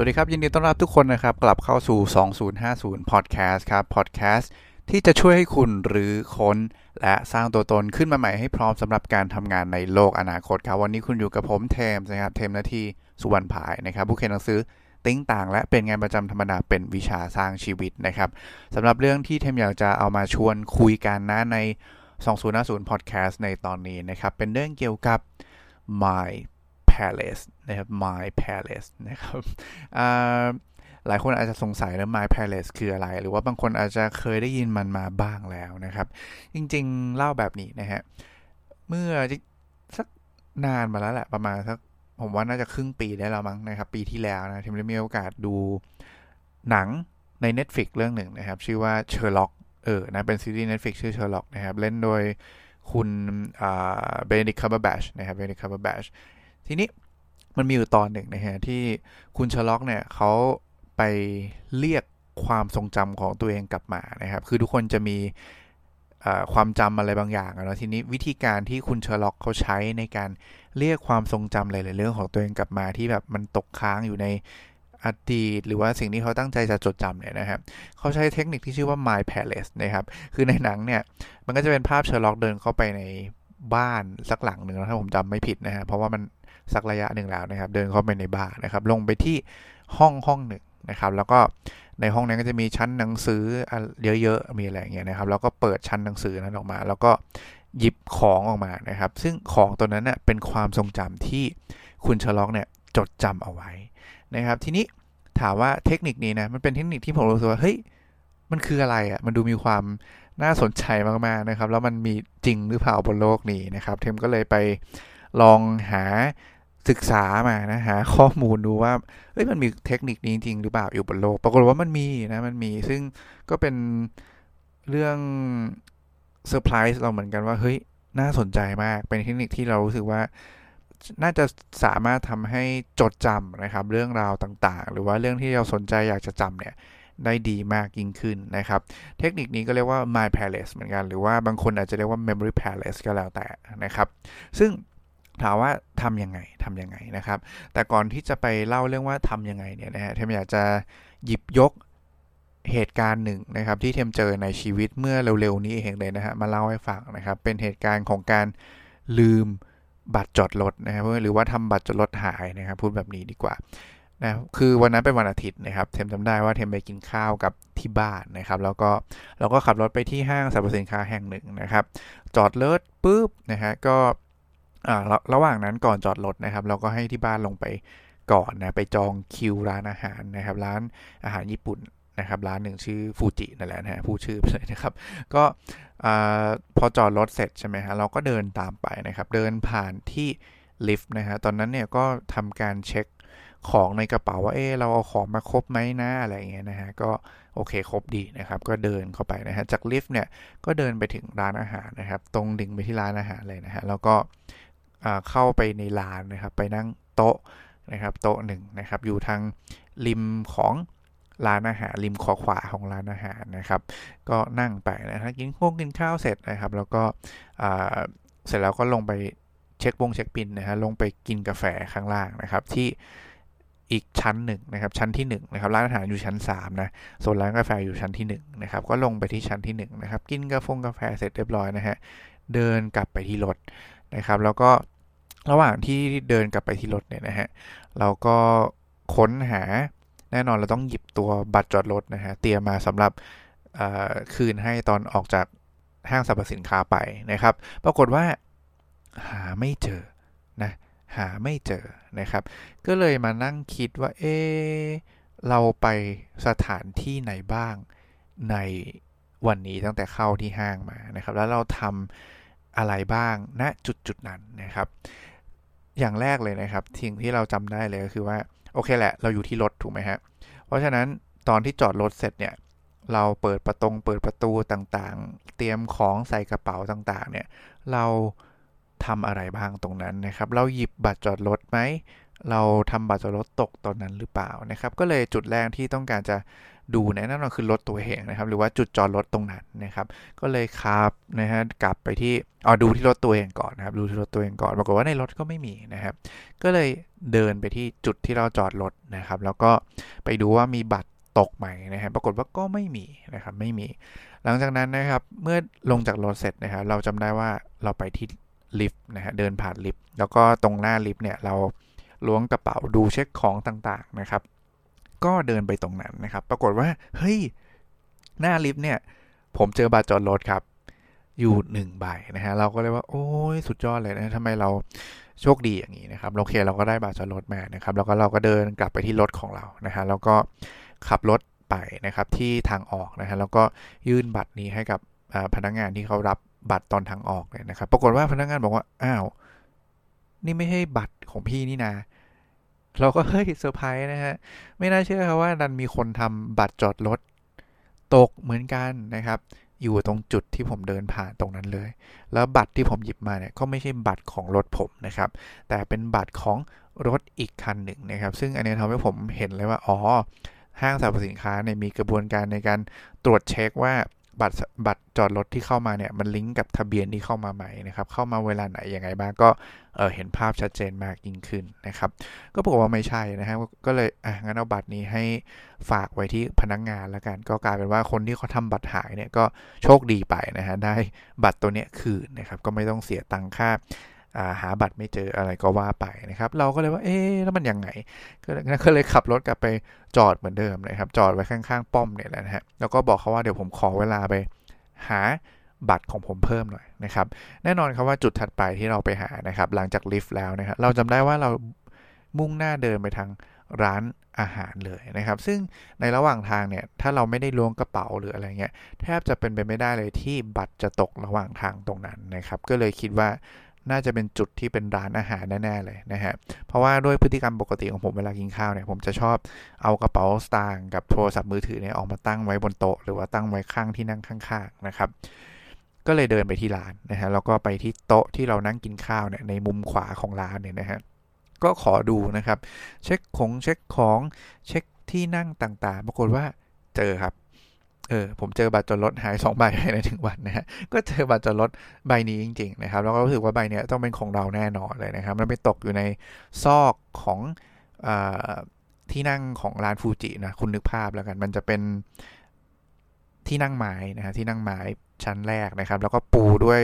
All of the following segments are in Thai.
วัสดีครับ ยินดีต้อนรับทุกคนนะครับ กลับเข้าสู่ 2050 Podcast ครับ Podcast ที่จะช่วยให้คุณหรือค้น และสร้างตัวตนขึ้นมาใหม่ให้พร้อมสำหรับการทำงานในโลกอนาคตครับ วันนี้คุณอยู่กับผมเทมนะครับ เทมนาทีสุวรรณผายนะครับ ผู้เขียนหนังสือติ้งต่าง และเป็นงานประจำธรรมดาเป็นวิชาสร้างชีวิตนะครับสำหรับเรื่องที่เทมอยากจะเอามาชวนคุยกันนะใน 2050 Podcast ในตอนนี้นะครับเป็นเรื่องเกี่ยวกับ my palace นะครับ my palace นะครับหลายคนอาจจะสงสัยว่า my palace คืออะไร หรือว่าบางคนอาจจะเคยได้ยินมันมาบ้างแล้วนะครับ จริงๆ เล่าแบบนี้นะฮะ เมื่อสักนานมาแล้วแหละประมาณสักผมว่าน่าจะครึ่งปีได้แล้วมั้งนะครับ ปีที่แล้วนะทีมได้มีโอกาสดูหนังใน Netflix เรื่องหนึ่งนะครับ ชื่อว่า Sherlock เออนะเป็นซีรีส์ Netflix ชื่อ Sherlock นะครับ เล่นโดยคุณ Benedict Cumberbatch นะครับ Benedict Cumberbatch ทีนี้มันมีอยู่ตอนหนึ่งนะฮะที่คุณเชอร์ล็อกเนี่ยเขาไปเรียกความทรงจำของตัวเองกลับมานะครับ คือทุกคนจะมีความจำอะไรบางอย่างนะทีนี้วิธีการที่คุณเชอร์ล็อกเขาใช้ในการเรียกความทรงจำหลายๆเรื่องของตัวเองกลับมาที่แบบมันตกค้างอยู่ในอดีตหรือว่าสิ่งที่เขาตั้งใจจะจดจำเนี่ยนะครับเขาใช้เทคนิคที่ชื่อว่า Mind Palace นะครับ คือในหนังเนี่ย มันก็จะเป็นภาพเชอร์ล็อกเดินเข้าไปในบ้านสักหลังหนึ่งถ้าผมจำไม่ผิดนะฮะเพราะว่ามัน สักระยะหนึ่งแล้วนะครับ เดินเข้าไปในบ้านนะครับ ลงไปที่ห้องห้องหนึ่งนะครับ แล้วก็ในห้องนั้นก็จะมีชั้นหนังสือเยอะๆมีอะไรอย่างเงี้ยนะครับ แล้วก็เปิดชั้นหนังสือนั้นออกมา แล้วก็หยิบของออกมานะครับ ซึ่งของตัวนั้นเนี่ยเป็นความทรงจำที่คุณเชอร์ล็อกเนี่ยจดจำเอาไว้นะครับ ทีนี้ถามว่าเทคนิคนี้นะมันเป็นเทคนิคที่ผมรู้สึกว่าเฮ้ยมันคืออะไรอะ่ะมันดูมีความน่าสนใจมากๆนะครับ แล้วมันมีจริงหรือเปล่าบนโลกนี้นะครับ เทมก็เลยไปลองหา ศึกษามานะหาข้อมูลดูว่าเอ้ยมันมีเทคนิคนี้จริงหรือเปล่าอยู่บนโลก ปรากฏว่ามันมีนะมันมีซึ่งก็เป็นเรื่องเซอร์ไพรส์เราเหมือนกันว่าเฮ้ยน่าสนใจมากเป็นเทคนิคที่เรารู้สึกว่าน่าจะสามารถทำให้จดจำนะครับ เรื่องราวต่างๆ หรือว่าเรื่องที่เราสนใจอยากจะจำเนี่ยได้ดีมากยิ่งขึ้นนะครับ เทคนิคนี้ก็เรียกว่า my palace เหมือนกัน หรือว่าบางคนอาจจะเรียกว่า memory palace ก็แล้วแต่นะครับ ซึ่ง ถามว่าทำยังไงทำยังไงนะครับ แต่ก่อนที่จะไปเล่าเรื่องว่าทำยังไงเนี่ยนะฮะเทมอยากจะหยิบยกเหตุการณ์หนึ่งนะครับที่เทมเจอในชีวิตเมื่อเร็วๆนี้เองเลยนะฮะมาเล่าให้ฟังนะครับ เป็นเหตุการณ์ของการลืมบัตรจอดรถนะครับหรือว่าทำบัตรจอดรถหายนะครับ พูดแบบนี้ดีกว่านะคือวันนั้นเป็นวันอาทิตย์นะครับ เทมจำได้ว่าเทมไปกินข้าวกับที่บ้านนะครับ แล้วก็เราก็ขับรถไปที่ห้างสรรพสินค้าแห่งหนึ่งนะครับ จอดรถปุ๊บนะฮะก็ อ่าระหว่างนั้นก่อนจอดรถนะครับ เราก็ให้ที่บ้านลงไปก่อนนะไปจองคิวร้านอาหารนะครับ ร้านอาหารญี่ปุ่นนะครับร้านหนึ่งชื่อฟูจินั่นแหละนะฮะผู้ชื่อเลยนะครับ ก็พอจอดรถเสร็จใช่ไหมฮะเราก็เดินตามไปนะครับ เดินผ่านที่ลิฟต์นะฮะตอนนั้นเนี่ยก็ทำการเช็คของในกระเป๋าว่าเออเราเอาของมาครบไหมนะอะไรเงี้ยนะฮะก็โอเคครบดีนะครับ ก็เดินเข้าไปนะฮะจากลิฟต์เนี่ยก็เดินไปถึงร้านอาหารนะครับ ตรงดิ่งไปที่ร้านอาหารเลยนะฮะแล้วก็ เข้าไปในร้านนะครับ ไปนั่งโต๊ะนะครับ โต๊ะหนึ่งนะครับ อยู่ทางริมของร้านอาหารริมขอขวาของร้านอาหารนะครับ ก็นั่งไปนะฮะกินข้าวกินข้าวเสร็จนะครับ แล้วก็เสร็จแล้วก็ลงไปเช็คบงเช็คบินนะฮะลงไปกินกาแฟข้างล่างนะครับ ที่อีกชั้นหนึ่งนะครับ ชั้นที่1นนะครับร้านอาหารอยู่ชั้น3นะส่วนร้านกาแฟอยู่ชั้นที่1นะครับก็ลงไปที่ชั้นที่1นะครับกินกาแฟกาแฟเสร็จเรียบร้อยนะฮะเดินกลับไปที่รถ นะครับ แล้วก็ระหว่างที่เดินกลับไปที่รถเนี่ยนะฮะเราก็ค้นหาแน่นอนเราต้องหยิบตัวบัตรจอดรถนะฮะเตรียมมาสำหรับคืนให้ตอนออกจากห้างสรรพสินค้าไปนะครับ ปรากฏว่าหาไม่เจอนะหาไม่เจอนะครับ ก็เลยมานั่งคิดว่าเออเราไปสถานที่ไหนบ้างในวันนี้ตั้งแต่เข้าที่ห้างมานะครับ แล้วเราทำ อะไรบ้างณจุดจุดนั้นนะครับ อย่างแรกเลยนะครับทิ้งที่เราจำได้เลยก็คือว่า โอเคแหละ เราอยู่ที่รถถูกไหมฮะ เพราะฉะนั้นตอนที่จอดรถเสร็จเนี่ย เราเปิดประตงเปิดประตูต่างๆ เตรียมของใส่กระเป๋าต่างๆ เนี่ย เราทำอะไรบ้างตรงนั้นนะครับ เราหยิบบัตรจอดรถไหม เราทำบัตรจอดรถตกตอนนั้นหรือเปล่านะครับ ก็เลยจุดแรกที่ต้องการจะ ดูนะนั่นก็คือรถตัวเองนะครับ หรือว่าจุดจอดรถตรงนั้นนะครับ ก็เลยขับนะฮะกลับไปที่อ๋อดูที่รถตัวเองก่อนนะครับ ดูที่รถตัวเองก่อนปรากฏว่าในรถก็ไม่มีนะครับ ก็เลยเดินไปที่จุดที่เราจอดรถนะครับ แล้วก็ไปดูว่ามีบัตรตกไหมนะครับ ปรากฏว่าก็ไม่มีนะครับ ไม่มี หลังจากนั้นนะครับ เมื่อลงจากรถเสร็จนะครับ เราจำได้ว่าเราไปที่ลิฟต์นะฮะเดินผ่านลิฟต์แล้วก็ตรงหน้าลิฟต์เนี่ยเราล้วงกระเป๋าดูเช็คของต่างๆนะครับ ก็เดินไปตรงนั้นนะครับ ปรากฏว่าเฮ้ยหน้าลิฟต์เนี่ย ผมเจอบัตรจอดรถครับ อยู่หนึ่งใบนะฮะเราก็เลยว่า โอ้ยสุดยอดเลยนะทำไมเราโชคดีอย่างนี้นะครับโอเคเราก็ได้บัตรจอดรถมานะครับ แล้วก็เราก็เดินกลับไปที่รถของเรานะฮะแล้วก็ขับรถไปนะครับที่ทางออกนะฮะแล้วก็ยื่นบัตรนี้ให้กับพนักงานที่เขารับบัตรตอนทางออกเลยนะครับ ปรากฏว่าพนักงานบอกว่าอ้าวนี่ไม่ใช่บัตรของพี่นี่นา เราก็เฮ้ยเซอร์ไพรส์นะฮะ ไม่น่าเชื่อครับว่าดันมีคนทำบัตรจอดรถตกเหมือนกันนะครับ อยู่ตรงจุดที่ผมเดินผ่านตรงนั้นเลย แล้วบัตรที่ผมหยิบมาเนี่ยก็ไม่ใช่บัตรของรถผมนะครับ แต่เป็นบัตรของรถอีกคันหนึ่งนะครับ ซึ่งอันนี้ทำให้ผมเห็นเลยว่า อ๋อ ห้างสรรพสินค้าเนี่ยมีกระบวนการในการตรวจเช็คว่า บัตรบัตรจอดรถที่เข้ามาเนี่ยมันลิงก์กับทะเบียนที่เข้ามาใหม่นะครับเข้ามาเวลาไหนยังไงบ้างก็เเห็นภาพชัดเจนมากยิ่งขึ้นนะครับ ก็บอกว่าไม่ใช่นะฮะก็เลยอะงั้นเอาบัตรนี้ให้ฝากไว้ที่พนักงงานแล้วกัน ก็กลายเป็นว่าคนที่เขาทำบัตรหายเนี่ยก็โชคดีไปนะฮะได้บัตรตัวเนี้ยคืนนะครับก็ไม่ต้องเสียตังค่า หาบัตรไม่เจออะไรก็ว่าไปนะครับ เราก็เลยว่า เอ๊แล้วมันยังไงก็เลยขับรถกลับไปจอดเหมือนเดิมนะครับ จอดไว้ข้างๆป้อมเนี่ยแหละนะฮะ แล้วก็บอกเขาว่าเดี๋ยวผมขอเวลาไปหาบัตรของผมเพิ่มหน่อยนะครับ แน่นอนครับว่าจุดถัดไปที่เราไปหานะครับ หลังจากลิฟต์แล้วนะครับ เราจำได้ว่าเรามุ่งหน้าเดินไปทางร้านอาหารเลยนะครับ ซึ่งในระหว่างทางเนี่ย ถ้าเราไม่ได้ล้วงกระเป๋าหรืออะไรเงี้ย แทบจะเป็นไปไม่ได้เลยที่บัตรจะตกระหว่างทางตรงนั้นนะครับ ก็เลยคิดว่า น่าจะเป็นจุดที่เป็นร้านอาหารแน่ๆเลยนะฮะ เพราะว่าด้วยพฤติกรรมปกติของผมเวลากินข้าวเนี่ย ผมจะชอบเอากระเป๋าสตางค์กับโทรศัพท์มือถือเนี่ยออกมาตั้งไว้บนโต๊ะหรือว่าตั้งไว้ข้างที่นั่งข้างๆนะครับ ก็เลยเดินไปที่ร้านนะฮะ แล้วก็ไปที่โต๊ะที่เรานั่งกินข้าวเนี่ยในมุมขวาของร้านเนี่ยนะฮะ ก็ขอดูนะครับ เช็คของเช็คของเช็คที่นั่งต่างๆ ปรากฏว่าเจอครับ เออผมเจอบัตรจดรถหายสองใบภายในถึงวันนะฮะก็เจอบัตรจดรถใบนี้จริง ๆ นะครับ แล้วก็รู้สึกว่าใบนี้ต้องเป็นของเราแน่นอนเลยนะครับ มันไปตกอยู่ในซอกของอที่นั่งของร้านฟูจินะคุณนึกภาพแล้วกัน มันจะเป็นที่นั่งไม้นะฮะที่นั่งไม้ชั้นแรกนะครับ แล้วก็ปูด้วย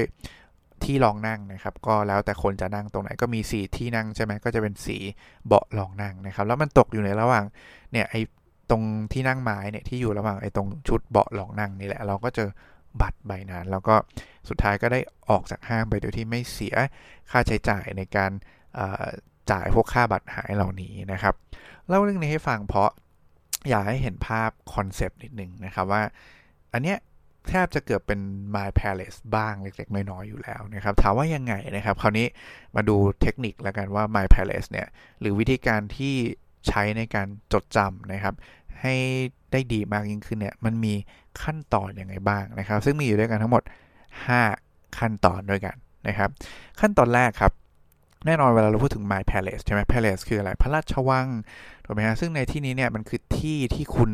ที่รองนั่งนะครับ ก็แล้วแต่คนจะนั่งตรงไหนก็มีสีที่นั่งใช่ไหมก็จะเป็นสีเบาะรองนั่งนะครับ แล้วมันตกอยู่ในระหว่างเนี่ยไอ รงที่นั่งไม้เนี่ยที่อยู่ระหว่างไอ้ตรงชุดเบาะรองนั่งนี่แหละ เราก็เจอบัตรใบนั้นแล้วก็สุดท้ายก็ได้ออกจากห้างไปโดยที่ไม่เสียค่าใช้จ่ายในการจ่ายพวกค่าบัตรหายเหล่านี้นะครับเล่าเรื่องนี้ให้ฟังเพราะอยากให้เห็นภาพคอนเซปต์นิดนึงนะครับว่า อันเนี้ยแทบจะเกือบเป็น My Palace บ้างเล็กๆ น้อยๆ อยู่แล้วนะครับถามว่ายังไงนะครับคราวนี้มาดูเทคนิคแล้วกันว่า My Palace เนี่ยหรือวิธีการที่ใช้ในการจดจำนะครับ ให้ได้ดีมากยิ่งขึ้นเนี่ยมันมีขั้นตอนอยังไงบ้างนะครับ ซึ่งมีอยู่ด้วยกันทั้งหมด 5 ขั้นตอนด้วยกันนะครับ ขั้นตอนแรกครับ แน่นอนเวลาเราพูดถึง Mind Palace ใช่ไหม Palace คืออะไร พระราชวัง ถูกไหมฮะ ซึ่งในที่นี้เนี่ยมันคือที่ที่คุณ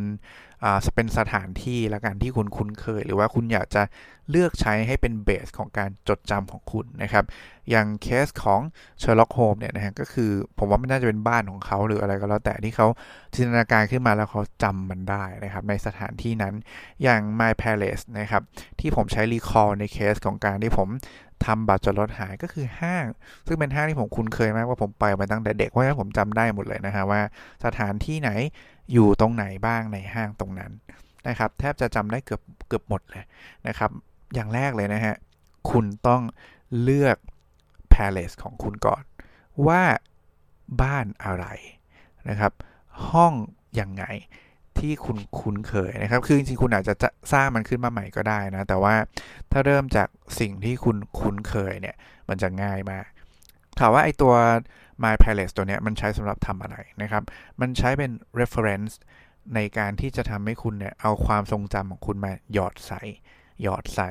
เป็นสถานที่และการที่คุณคุ้นเคย หรือว่าคุณอยากจะเลือกใช้ให้เป็น base ของการจดจำของคุณนะครับ อย่างเคสของเชอร์ล็อกโฮล์มส์เนี่ยนะฮะ ก็คือผมว่ามันน่าจะเป็นบ้านของเขาหรืออะไรก็แล้วแต่ที่เขาจินตนาการขึ้นมาแล้วเขาจำมันได้นะครับในสถานที่นั้น อย่าง Mind Palace นะครับที่ผมใช้ recall ในเคสของการที่ผม ทำบัตรจดรถหายก็คือห้าง ซึ่งเป็นห้างที่ผมคุ้นเคยมากว่าผมไปมาตั้งแต่เด็กเพราะฉะนั้นผมจำได้หมดเลยนะฮะว่าสถานที่ไหนอยู่ตรงไหนบ้างในห้างตรงนั้นนะครับแทบจะจำได้เกือบเกือบหมดเลยนะครับอย่างแรกเลยนะฮะคุณต้องเลือก palace ของคุณก่อน ว่าบ้านอะไรนะครับ ห้องยังไง ที่คุณคุ้นเคยนะครับ คือจริงๆคุณอาจจะจะสร้างมันขึ้นมาใหม่ก็ได้นะ แต่ว่าถ้าเริ่มจากสิ่งที่คุณคุ้นเคยเนี่ย มันจะง่ายมาก ถามว่าไอตัว My Palace ตัวเนี้ยมันใช้สำหรับทำอะไรนะครับ มันใช้เป็น reference ในการที่จะทำให้คุณเนี่ยเอาความทรงจำของคุณมาหยอดใส่ หยอดใส่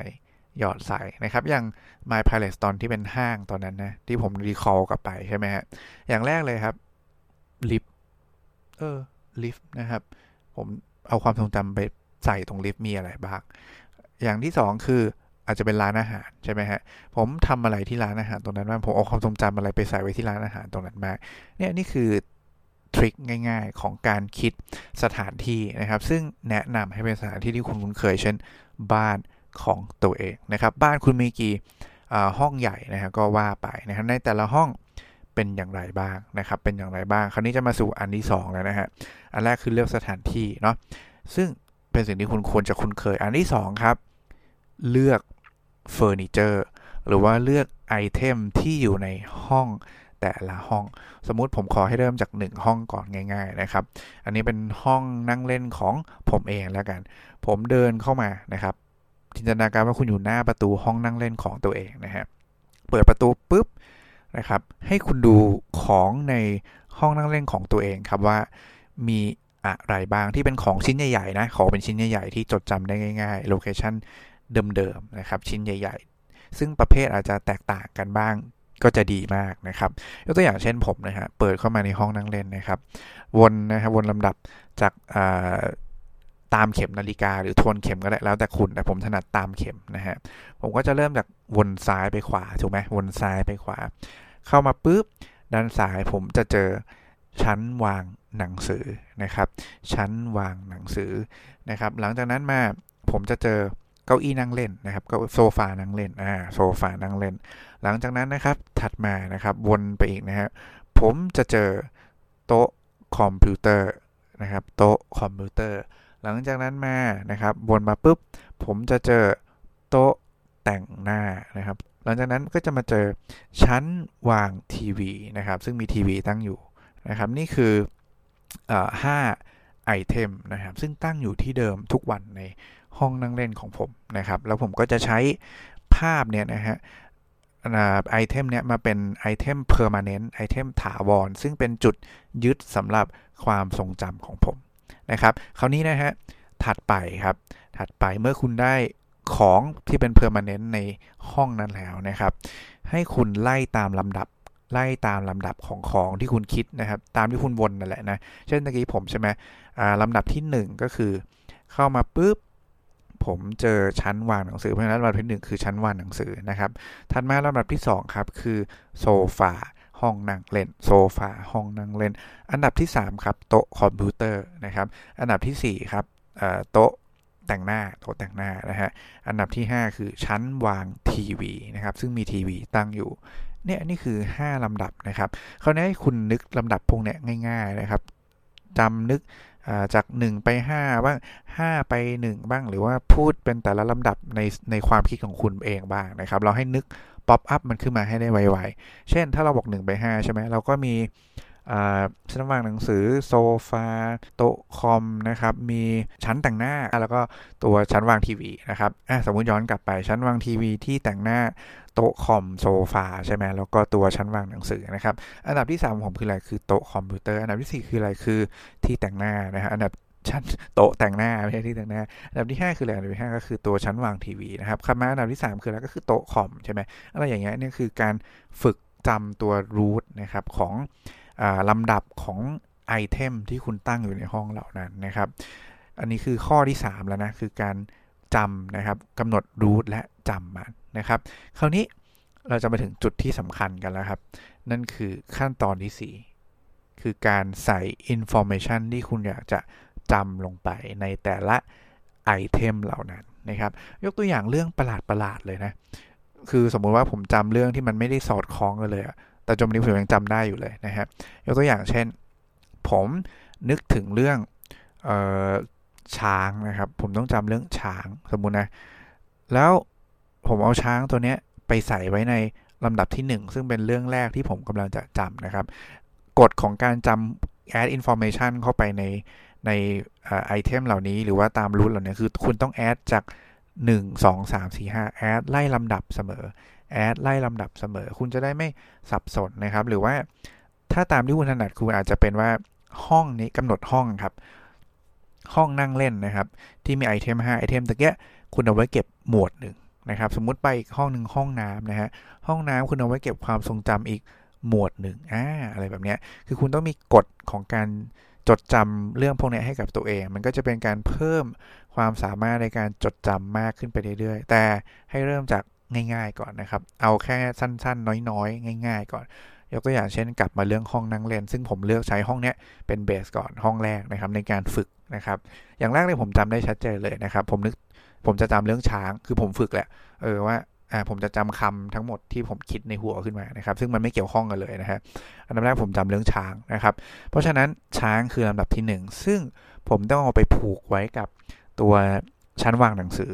หยอดใส่นะครับ อย่าง My Palace ตอนที่เป็นห้างตอนนั้นนะ ที่ผมรีคอลกลับไปใช่ไหมฮะ อย่างแรกเลยครับลิฟเออลิฟนะครับ ผมเอาความทรงจำไปใส่ตรงลิฟต์มีอะไรบ้าง อย่างที่สองคืออาจจะเป็นร้านอาหารใช่ไหมฮะ ผมทำอะไรที่ร้านอาหารตรงนั้นบ้างผมเอาความทรงจำอะไรไปใส่ไว้ที่ร้านอาหารตรงนั้นมากเนี่ยนี่คือทริคง่ายๆของการคิดสถานที่นะครับ ซึ่งแนะนำให้เป็นสถานที่ที่คุณคุ้นเคย เช่นบ้านของตัวเองนะครับ บ้านคุณมีกี่ห้องใหญ่นะครับก็ว่าไปนะครับในแต่ละห้อง เป็นอย่างไรบ้างนะครับ เป็นอย่างไรบ้าง คราวนี้จะมาสู่อันที่2แล้วนะฮะ อันแรกคือเลือกสถานที่เนาะ ซึ่งเป็นสิ่งที่คุณควรจะคุ้นเคย อันที่2ครับ เลือกเฟอร์นิเจอร์หรือว่าเลือก item ที่อยู่ในห้องแต่ละห้อง สมมุติผมขอให้เริ่มจาก 1 ห้องก่อนง่าย ๆนะครับ อันนี้เป็นห้องนั่งเล่นของผมเองแล้วกัน ผมเดินเข้ามานะครับ จินตนาการว่าคุณอยู่หน้าประตูห้องนั่งเล่นของตัวเองนะฮะ เปิดประตูปุ๊บ นะครับให้คุณดูของในห้องนั่งเล่นของตัวเองครับว่ามีอะไรบ้างที่เป็นของชิ้นใหญ่ๆนะขอเป็นชิ้นใหญ่ๆที่จดจำได้ง่ายๆโลเคชันเดิมๆนะครับชิ้นใหญ่ ๆ ซึ่งประเภทอาจจะแตกต่างกันบ้างก็จะดีมากนะครับยกตัวอย่างเช่นผมนะฮะเปิดเข้ามาในห้องนั่งเล่นนะครับ วนนะครับวนลำดับจาก ตามเข็มนาฬิกาหรือทวนเข็มก็ได้แล้วแต่คุณแต่ผมถนัดตามเข็มนะฮะผมก็จะเริ่มจากวนซ้ายไปขวาถูกไหมวนซ้ายไปขวา เข้ามาปุ๊บด้านซ้ายผมจะเจอชั้นวางหนังสือนะครับ ชั้นวางหนังสือนะครับ หลังจากนั้นมาผมจะเจอเก้าอี้นั่งเล่นนะครับก็โซฟานั่งเล่นอ่าโซฟานั่งเล่น หลังจากนั้นนะครับถัดมานะครับวนไปอีกนะฮะผมจะเจอโต๊ะคอมพิวเตอร์นะครับโต๊ะคอมพิวเตอร์ หลังจากนั้นมานะครับวนมาปุ๊บ ผมจะเจอโต๊ะแต่งหน้านะครับ หลังจากนั้นก็จะมาเจอชั้นวางทีวีนะครับ ซึ่งมีทีวีตั้งอยู่นะครับ นี่คือห้า item นะครับ ซึ่งตั้งอยู่ที่เดิมทุกวันในห้องนั่งเล่นของผมนะครับ แล้วผมก็จะใช้ภาพเนี่ยนะฮะ item เนี้ยมาเป็น item permanent item ถาวร ซึ่งเป็นจุดยึดสำหรับความทรงจำของผม นะครับคราวนี้นะฮะถัดไปครับ ถัดไปเมื่อคุณได้ของที่เป็นเพอร์มานเนนต์ในห้องนั้นแล้วนะครับ ให้คุณไล่ตามลำดับไล่ตามลำดับของของที่คุณคิดนะครับ ตามที่คุณวนนั่นแหละนะ เช่นตะกี้ผมใช่ไหมลำดับที่ 1 ก็คือ เข้ามาปุ๊บผมเจอชั้นวางหนังสือเพราะฉะนั้นลำดับที่ 1 คือชั้นวางหนังสือนะครับ ถัดมาลำดับที่ 2 ครับ คือโซฟา ห้องนั่งเล่น โซฟาห้องนั่งเล่น อันดับที่ 3 ครับ โต๊ะคอมพิวเตอร์นะครับ อันดับที่ 4 ครับโต๊ะแต่งหน้าโต๊ะแต่งหน้านะฮะ อันดับที่ 5 คือชั้นวางทีวีนะครับ ซึ่งมีทีวีตั้งอยู่เนี่ยนี่คือ 5 ลำดับนะครับเขาให้คุณนึกลำดับพวกเนี้ยง่าย ๆนะครับจำนึกจาก 1 ไป 5 บ้าง 5 ไป 1 บ้างหรือว่าพูดเป็นแต่ละลำดับในในความคิดของคุณเองบ้างนะครับ เราให้นึก pop up มันขึ้นมาให้ได้ไวๆ เช่นถ้าเราบอก1ไป5ใช่ไหมเราก็มีชั้นวางหนังสือโซฟาโต๊ะคอมนะครับ มีชั้นแต่งหน้าแล้วก็ตัวชั้นวางทีวีนะครับสมมุติย้อนกลับไปชั้นวางทีวีที่แต่งหน้าโต๊ะคอมโซฟาใช่ไหมแล้วก็ตัวชั้นวางหนังสือนะครับ อันดับที่3ของผมคืออะไรคือโต๊ะคอมพิวเตอร์ อันดับที่ 4 คืออะไรคือที่แต่งหน้านะฮะอันดับ ชั้นโต๊ะแต่งหน้าไม่ใช่ที่แต่งหน้าอันดับที่ 5 คืออะไรอันดับที่5ก็คือตัวชั้นวางทีวีนะครับคำมาอันดับที่ 3 คืออะไรก็คือโต๊ะคอมใช่ไหมอะไรอย่างเงี้ยนี่คือการฝึกจำตัวรูทนะครับของลำดับของไอเทมที่คุณตั้งอยู่ในห้องเหล่านั้นนะครับ อันนี้คือข้อที่ 3 แล้วนะคือการจำนะครับกำหนดรูทและจำมันนะครับ คราวนี้เราจะมาถึงจุดที่สำคัญกันแล้วครับ นั่นคือขั้นตอนที่ 4 คือการใส่ information ที่คุณอยากจะ จำลงไปในแต่ละไอเทมเหล่านั้นนะครับ ยกตัวอย่างเรื่องประหลาดประหลาดเลยนะ คือสมมุติว่าผมจำเรื่องที่มันไม่ได้สอดคล้องกันเลยอะแต่จนวันนี้ผมยังจำได้อยู่เลยนะครับยกตัวอย่างเช่น ผมนึกถึงเรื่องออช้างนะครับ ผมต้องจำเรื่องช้างสมมุตินะ แล้วผมเอาช้างตัวเนี้ยไปใส่ไว้ในลำดับที่ 1 ซึ่งเป็นเรื่องแรกที่ผมกำลังจะจำนะครับ กฎของการจำ add information เข้าไปใน ในไอเทมเหล่านี้หรือว่าตามรูทเหล่านี้คือคุณต้อง add จาก 1 2 3 4 5 add ไล่ลำดับเสมอแอดไล่ลำดับเสมอ คุณจะได้ไม่สับสนนะครับ หรือว่าถ้าตามที่คุณถนัดคุณอาจจะเป็นว่าห้องนี้กำหนดห้องครับ ห้องนั่งเล่นนะครับ ที่มีไอเทม5ไอเทมตะเกียคุณเอาไว้เก็บหมวดหนึ่งนะครับ สมมุติไปอีกห้องหนึ่งห้องน้ำนะฮะห้องน้ำคุณเอาไว้เก็บความทรงจำอีกหมวดหนึ่งอ่าอะไรแบบนี้คือคุณต้องมีกฎของการ จดจำเรื่องพวกนี้ให้กับตัวเอง มันก็จะเป็นการเพิ่มความสามารถในการจดจำมากขึ้นไปเรื่อยๆ แต่ให้เริ่มจากง่าย ๆ ก่อนนะครับ เอาแค่สั้นๆ น้อยๆ ง่าย ๆ ก่อน ยกตัวอย่างเช่นกลับมาเรื่องห้องนั่งเล่น ซึ่งผมเลือกใช้ห้องนี้เป็นเบสก่อนห้องแรกนะครับในการฝึกนะครับ อย่างแรกเลยผมจำได้ชัดเจนเลยนะครับ ผมนึกผมจะจำเรื่องช้าง คือผมฝึกแหละ เออว่า อ่าผมจะจำคำทั้งหมดที่ผมคิดในหัวขึ้นมานะครับ ซึ่งมันไม่เกี่ยวข้องกันเลยนะฮะอันดับแรกผมจำเรื่องช้างนะครับ เพราะฉะนั้นช้างคือลำดับที่ 1 ซึ่งผมต้องเอาไปผูกไว้กับตัวชั้นวางหนังสือ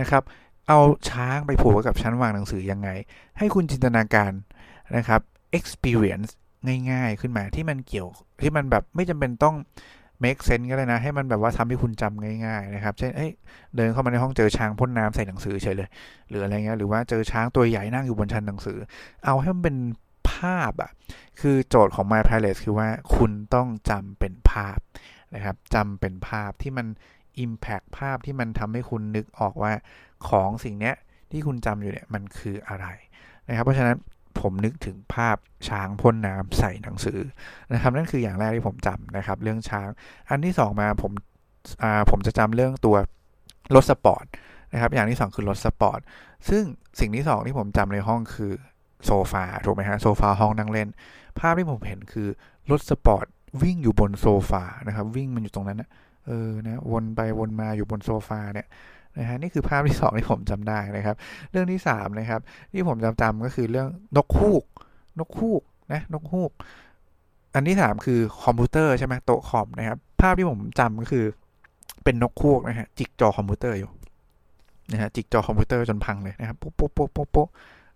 นะครับ เอาช้างไปผูกไว้กับชั้นวางหนังสือยังไง ให้คุณจินตนาการนะครับ experience ง่ายๆขึ้นมาที่มันเกี่ยวที่มันแบบไม่จำเป็นต้อง make sense ก็เลยนะ ให้มันแบบว่าทำให้คุณจำง่าย ๆ นะครับ เช่นเอ้ยเดินเข้ามาในห้องเจอช้างพ่นน้ำใส่หนังสือเฉยเลย หรืออะไรเงี้ยหรือว่าเจอช้างตัวใหญ่นั่งอยู่บนชั้นหนังสือ เอาให้มันเป็นภาพอะคือโจทย์ของ My Palace คือว่าคุณต้องจำเป็นภาพนะครับจำเป็นภาพที่มัน Impact ภาพที่มันทำให้คุณนึกออกว่าของสิ่งเนี้ยที่คุณจำอยู่เนี่ยมันคืออะไรนะครับ เพราะฉะนั้น ผมนึกถึงภาพช้างพ่นน้ำใส่หนังสือนะครับ นั่นคืออย่างแรกที่ผมจำนะครับ เรื่องช้าง อันที่ 2 มาผมผมจะจำเรื่องตัวรถสปอร์ตนะครับ อย่างที่ 2 คือรถสปอร์ตซึ่งสิ่งที่ 2 ที่ผมจำในห้องคือโซฟาถูกไหมฮะโซฟาห้องนั่งเล่น ภาพที่ผมเห็นคือรถสปอร์ตวิ่งอยู่บนโซฟานะครับ วิ่งมันอยู่ตรงนั้นนะเออนะวนไปวนมาอยู่บนโซฟาเนี่ย นะฮะนี่คือภาพที่2ที่ผมจำได้นะครับ เรื่องที่3นะครับที่ผมจำจำก็คือเรื่องนกฮูก นกฮูกนะนกฮูก อันที่ 3 คือคอมพิวเตอร์ใช่ไหมโต๊ะคอมนะครับ ภาพที่ผมจำก็คือเป็นนกฮูกนะฮะจิกจอคอมพิวเตอร์อยู่นะฮะจิกจอคอมพิวเตอร์จนพังเลยนะครับปุ๊บปุ๊บปุ๊บปุ๊บปุ๊บ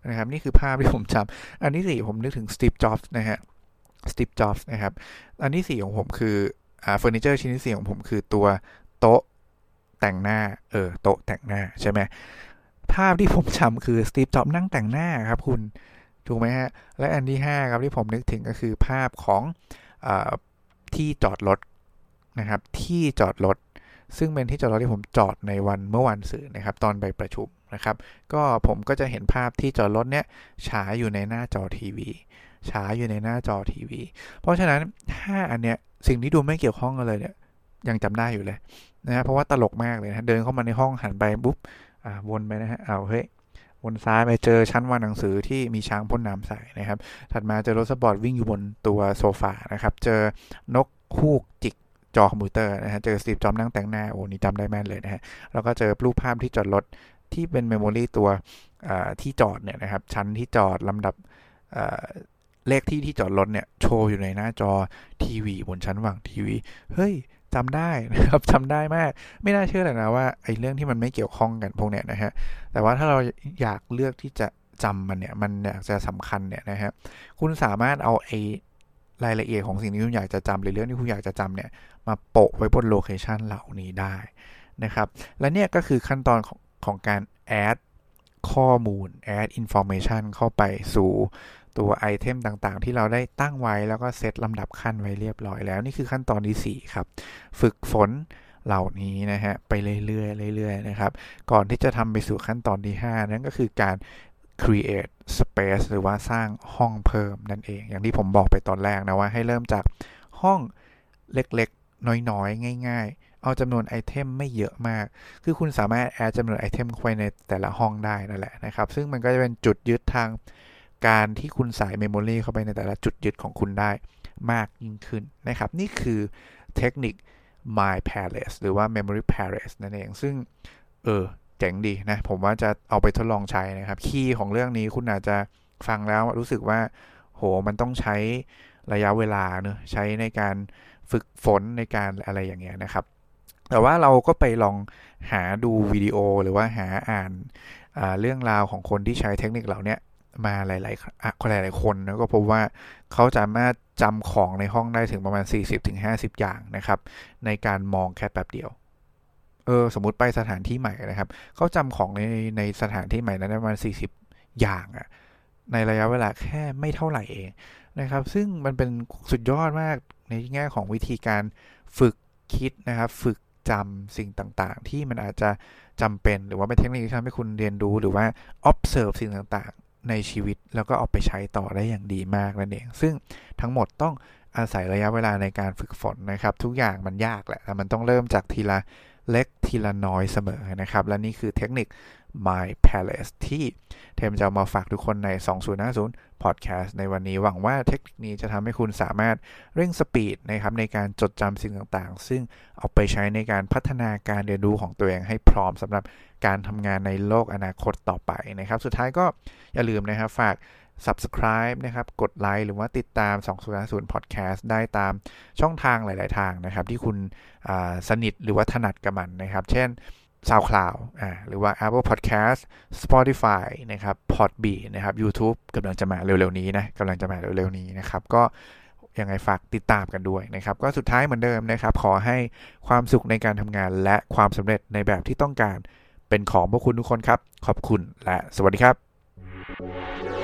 นะครับนี่คือภาพที่ผมจำอันที่ 4 ผมนึกถึงสตีฟจ็อบส์นะฮะสตีฟจ็อบส์นะครับ อันที่ 4 ของผมคืออ่าเฟอร์นิเจอร์ชิ้นที่4ของผมคือตัวโต๊ะ แต่งหน้า เออ โต๊ะแต่งหน้าใช่ไหม ภาพที่ผมจำคือสตีฟ จ็อบส์นั่งแต่งหน้าครับคุณ ถูกไหมฮะ และอันที่ 5 ครับที่ผมนึกถึงก็คือภาพของอที่จอดรถนะครับ ที่จอดรถ ซึ่งเป็นที่จอดรถที่ผมจอดในวันเมื่อวานซืนนะครับ ตอนไปประชุมนะครับ ก็ผมก็จะเห็นภาพที่จอดรถเนี้ยฉายอยู่ในหน้าจอทีวีฉายอยู่ในหน้าจอทีวี เพราะฉะนั้น 5 อันเนี้ยสิ่งที่ดูไม่เกี่ยวข้องกันเลยเนี่ยยังจำได้อยู่เลย นะฮะเพราะว่าตลกมากเลยนะเดินเข้ามาในห้องหันไปปุ๊บอ่าวนไปนะฮะเอาเฮ้ยวนซ้ายไปเจอชั้นวางหนังสือที่มีช้างพ่นน้ำใส่นะครับ ถัดมาเจอรถสปอร์ตวิ่งอยู่บนตัวโซฟานะครับ เจอนกฮูกจิกจอคอมพิวเตอร์นะฮะ เจอสตีฟจ็อบส์นั่งแต่งหน้า โอ้นี่จำได้แม่นเลยนะฮะ แล้วก็เจอรูปภาพที่จอดรถที่เป็น memory ตัวที่จอดเนี่ยนะครับ ชั้นที่จอดลำดับเลขที่ที่จอดรถเนี่ยโชว์อยู่ในหน้าจอทีวีบนชั้นวางทีวี เฮ้ย จำได้นะครับจำได้มาก ไม่น่าเชื่อเลยนะว่าไอ้เรื่องที่มันไม่เกี่ยวข้องกันพวกเนี้ยนะฮะแต่ว่าถ้าเราอยากเลือกที่จะจำมันเนี่ยมันอยากจะสำคัญเนี่ยนะฮะคุณสามารถเอาไอ้รายละเอียดของสิ่งที่คุณอยากจะจำหรือเรื่องที่คุณอยากจะจำเนี่ยมาโปะไว้บน location เหล่านี้ได้นะครับ และเนี่ยก็คือขั้นตอนของของการแอดข้อมูล add information เข้าไปสู่ ตัวไอเทมต่างๆ ที่เราได้ตั้งไว้แล้วก็เซตลำดับขั้นไว้เรียบร้อยแล้ว นี่คือขั้นตอนที่ 4 ครับ ฝึกฝนเหล่านี้นะฮะไปเรื่อยๆเรื่อยๆนะครับ ก่อนที่จะทำไปสู่ขั้นตอนที่ 5 นั่นก็คือการ create space หรือว่าสร้างห้องเพิ่มนั่นเอง อย่างที่ผมบอกไปตอนแรกนะว่าให้เริ่มจากห้องเล็กๆ น้อยๆ ง่าย ๆ เอาจำนวน item ไม่เยอะมาก คือคุณสามารถ add จำนวน item เข้าไปในแต่ละห้องได้นั่นแหละนะครับ ซึ่งมันก็จะเป็นจุดยึดทาง การที่คุณใส่ memory เข้าไปในแต่ละจุดยึดของคุณได้มากยิ่งขึ้นนะครับ นี่คือเทคนิค Mind Palace หรือว่า Memory Palace นั่นเอง ซึ่ง เออ เจ๋งดีนะ ผมว่าจะเอาไปทดลองใช้นะครับ key ของเรื่องนี้คุณอาจจะฟังแล้วรู้สึกว่า โห มันต้องใช้ระยะเวลาเนอะใช้ในการฝึกฝนในการอะไรอย่างเงี้ยนะครับ แต่ว่าเราก็ไปลองหาดูวิดีโอหรือว่าหาอ่านเรื่องราวของคนที่ใช้เทคนิคเหล่านี้ มาหลายๆคนหลาย ๆ คนนะก็พบว่าเขาสามารถจำของในห้องได้ถึงประมาณ 40-50 อย่างนะครับ ในการมองแค่แป๊บเดียวเออสมมติไปสถานที่ใหม่นะครับ เขาจำของในในสถานที่ใหม่นั้นได้ประมาณ 40 อย่างอะในระยะเวลาแค่ไม่เท่าไหร่เองนะครับ ซึ่งมันเป็นสุดยอดมากในแง่ของวิธีการฝึกคิดนะครับ ฝึกจำสิ่งต่างๆ ที่มันอาจจะจำเป็นหรือว่าเป็นเทคนิคที่ทำให้คุณเรียนรู้หรือว่า observe สิ่งต่าง ในชีวิตแล้วก็เอาไปใช้ต่อได้อย่างดีมากนั่นเอง ซึ่งทั้งหมดต้องอาศัยระยะเวลาในการฝึกฝนนะครับ ทุกอย่างมันยากแหละแต่มันต้องเริ่มจากทีละเล็กทีละน้อยเสมอนะครับ และนี่คือเทคนิค My Palace ที่เทมจะามาฝากทุกคนใน 2050 Podcast ในวันนี้หวังว่าเทคนิคนี้จะทำให้คุณสามารถเร่งสปีดนะครับในการจดจำสิ่งต่างๆ ซึ่งเอาไปใช้ในการพัฒนาการเรียนรู้ของตัวเองให้พร้อมสำหรับการทำงานในโลกอนาคตต่อไปนะครับ สุดท้ายก็อย่าลืมนะครับฝาก subscribe นะครับ กดไลค์หรือว่าติดตาม 2050 Podcast ได้ตามช่องทางหลาย ๆ ทางนะครับ ที่คุณสนิทหรือว่าถนัดกับมันนะครับ เช่น SoundCloud อ่าหรือว่า Apple Podcast Spotify นะครับ Podbean นะครับ YouTube กำลังจะมาเร็วๆนี้นะกำลังจะมาเร็วๆนี้นะครับ ก็ยังไงฝากติดตามกันด้วยนะครับ ก็สุดท้ายเหมือนเดิมนะครับ ขอให้ความสุขในการทำงานและความสำเร็จในแบบที่ต้องการเป็นของพวกคุณทุกคนครับ ขอบคุณและสวัสดีครับ